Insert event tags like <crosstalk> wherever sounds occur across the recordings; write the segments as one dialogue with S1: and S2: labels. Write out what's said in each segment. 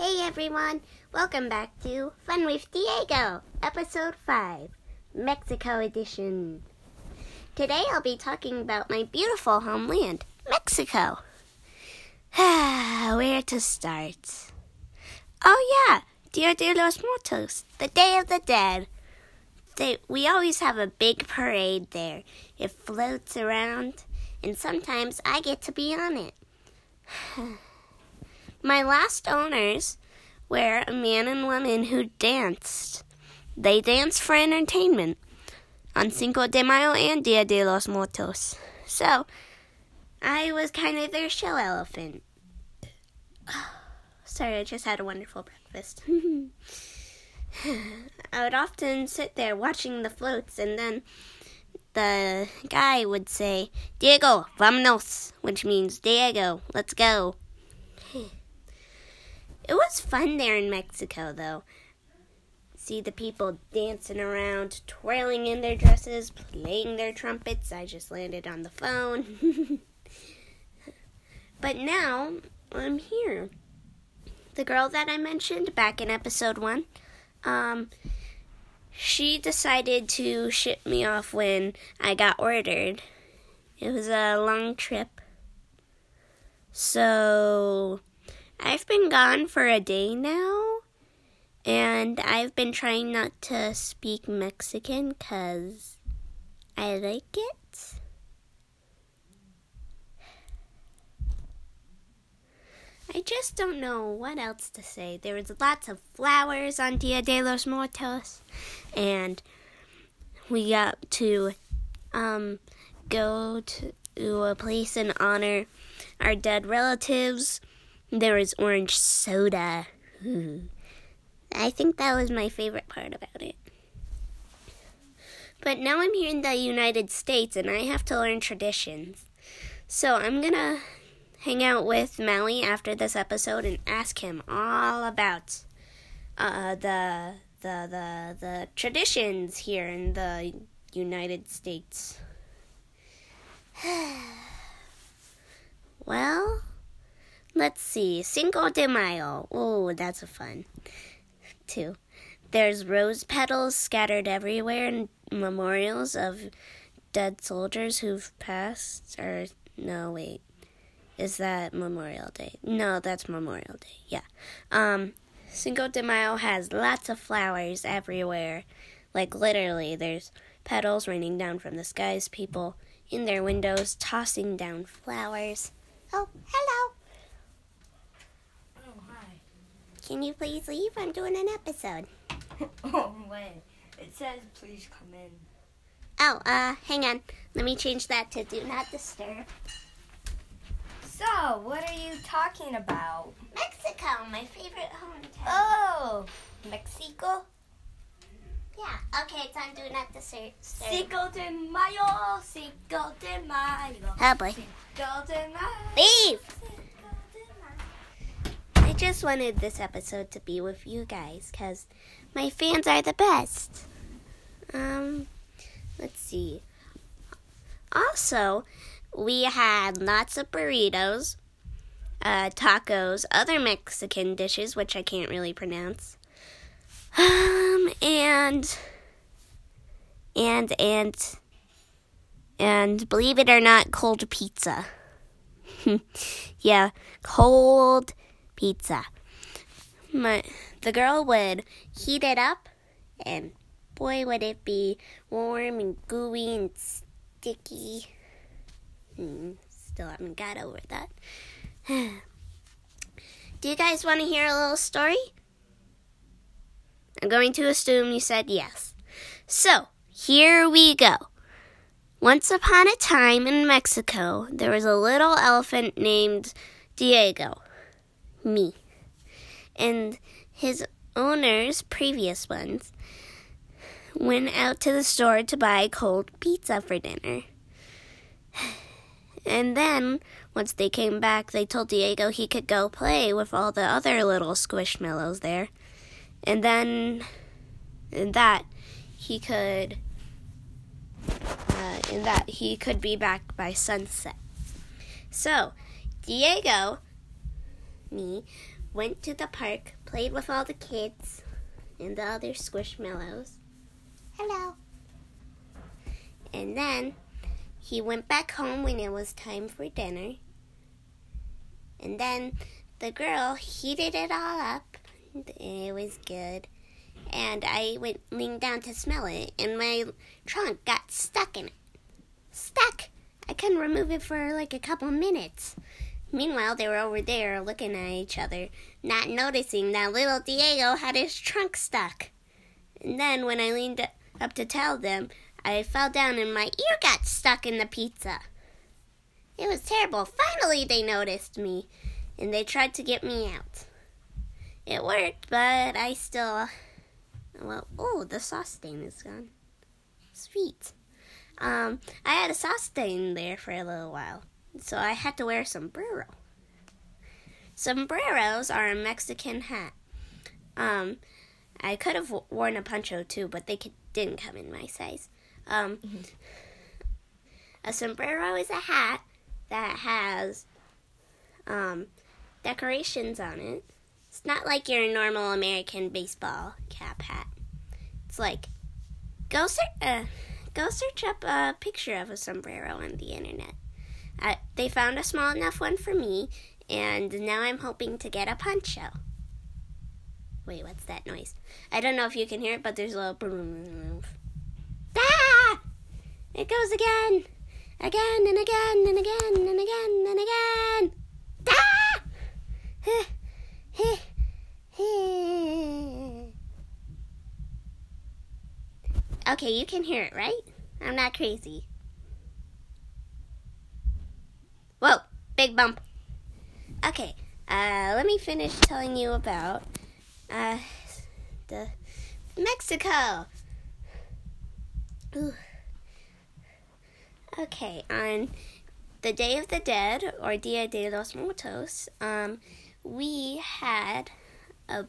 S1: Hey everyone, welcome back to Fun with Diego, episode 5, Mexico edition. Today I'll be talking about my beautiful homeland, Mexico. <sighs> Where to start? Oh yeah, Dia de los Muertos, the Day of the Dead. They, we always have a big parade there. It floats around, and sometimes I get to be on it. <sighs> <sighs> My last owners were a man and woman who danced. They danced for entertainment on Cinco de Mayo and Dia de los Muertos. So, I was kind of their show elephant. <sighs> Sorry, I just had a wonderful breakfast. <laughs> I would often sit there watching the floats, and then the guy would say, Diego, vámonos, which means Diego, let's go. It was fun there in Mexico, though. See the people dancing around, twirling in their dresses, playing their trumpets. I just landed on the phone. <laughs> but now I'm here. The girl that I mentioned back in episode one, um, she decided to ship me off when I got ordered. It was a long trip. So I've been gone for a day now, and I've been trying not to speak Mexican because I like it. I just don't know what else to say. There was lots of flowers on Dia de los Muertos, and we got to um, go to a place and honor our dead relatives there was orange soda. I think that was my favorite part about it. But now I'm here in the United States and I have to learn traditions. So I'm gonna hang out with Maui after this episode and ask him all about uh, the the the the traditions here in the United States. <sighs> well, Let's see. Cinco de Mayo. Oh, that's a fun. Too. There's rose petals scattered everywhere and memorials of dead soldiers who've passed. Or, no, wait. Is that Memorial Day? No, that's Memorial Day. Yeah. Um, Cinco de Mayo has lots of flowers everywhere. Like, literally, there's petals raining down from the skies, people in their windows tossing down flowers. Oh, hello. Can you please leave? I'm doing an episode. <laughs>
S2: oh, wait. It says please come in.
S1: Oh, uh, hang on. Let me change that to do not disturb.
S2: So, what are you talking about?
S1: Mexico, my favorite hometown.
S2: Oh, Mexico?
S1: Yeah, okay, it's on do not disturb.
S2: Cinco de Mayo, Cinco de Mayo.
S1: Oh boy.
S2: Cinco de Mayo.
S1: Leave! Just wanted this episode to be with you guys because my fans are the best. Um, let's see. Also, we had lots of burritos, uh, tacos, other Mexican dishes, which I can't really pronounce. Um, and, and, and, and believe it or not, cold pizza. <laughs> yeah, cold pizza. My, the girl would heat it up, and boy, would it be warm and gooey and sticky. Hmm, still haven't got over that. <sighs> Do you guys want to hear a little story? I'm going to assume you said yes. So, here we go. Once upon a time in Mexico, there was a little elephant named Diego me. And his owners, previous ones, went out to the store to buy cold pizza for dinner. <sighs> And then, once they came back, they told Diego he could go play with all the other little squishmallows there. And then, in that, he could, uh, in that, he could be back by sunset. So, Diego me went to the park, played with all the kids and the other squishmallows. Hello. And then he went back home when it was time for dinner. And then the girl heated it all up. It was good. And I went leaned down to smell it, and my trunk got stuck in it. Stuck! I couldn't remove it for like a couple minutes. Meanwhile, they were over there looking at each other, not noticing that little Diego had his trunk stuck. And then when I leaned up to tell them, I fell down and my ear got stuck in the pizza. It was terrible. Finally, they noticed me and they tried to get me out. It worked, but I still. Well, oh, the sauce stain is gone. Sweet. Um, I had a sauce stain there for a little while, so I had to wear a sombrero. Sombreros are a Mexican hat. Um, I could have worn a poncho too, but they could, didn't come in my size. Um, mm-hmm. A sombrero is a hat that has um, decorations on it. It's not like your normal American baseball cap hat. It's like go search uh, go search up a picture of a sombrero on the internet. Uh, they found a small enough one for me, and now I'm hoping to get a poncho. Wait, what's that noise? I don't know if you can hear it, but there's a little boom. Ah! It goes again, again and again and again and again and again. Ah! okay, you can hear it, right? I'm not crazy. Whoa, big bump. Okay, uh, let me finish telling you about uh, the Mexico. Ooh. Okay, on the Day of the Dead or Dia de los Muertos, um, we had a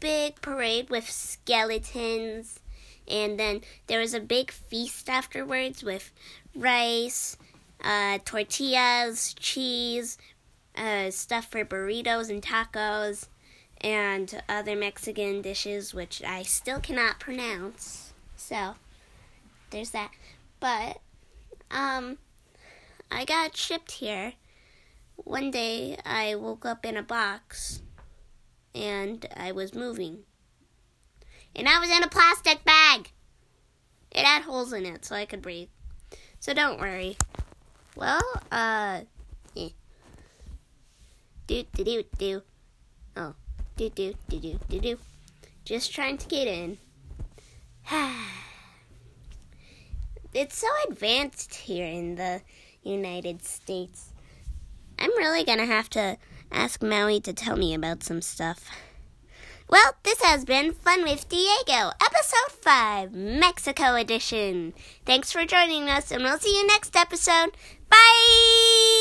S1: big parade with skeletons, and then there was a big feast afterwards with rice, uh, tortillas, cheese, uh, stuff for burritos and tacos, and other Mexican dishes, which I still cannot pronounce. So, there's that. But, um, I got shipped here. One day I woke up in a box and I was moving. And I was in a plastic bag. It had holes in it so I could breathe. So don't worry. Well, uh, yeah. Do do do do. Oh, do do do do do do. Just trying to get in. <sighs> it's so advanced here in the United States. I'm really gonna have to ask Maui to tell me about some stuff. Well, this has been Fun with Diego, Episode 5, Mexico Edition. Thanks for joining us, and we'll see you next episode. Bye!